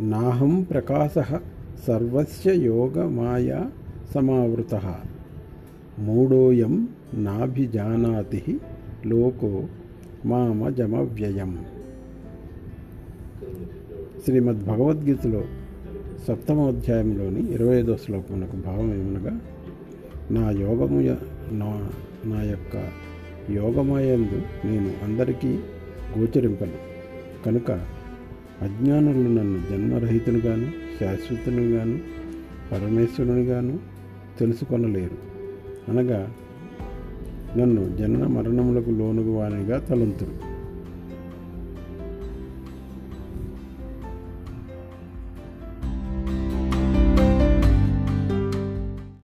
నాహం ప్రకాశ సర్వస్య యోగమాయా సమావృత. మూడోయం నాభిజానాతి లోకో మామజమవ్యయం. శ్రీమద్ భగవద్గీతలో సప్తమ అధ్యాయంలోని ఇరవై ఐదో శ్లోకమునకు భావం ఏమనగా నా యోగము నా నా యొక్క యోగమాయందు నేను అందరికీ గోచరింపను. కనుక అజ్ఞానులు నన్ను జన్మరహితునిగాను శాశ్వతునిగాను పరమేశ్వరునిగాను తెలుసుకొనలేరు. అనగా నన్ను జనన మరణములకు లోనుగు వానిగా తలంతురు.